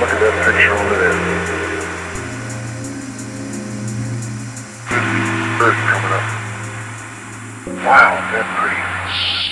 Look at that picture over there. There's bird coming up. Wow, that pretty.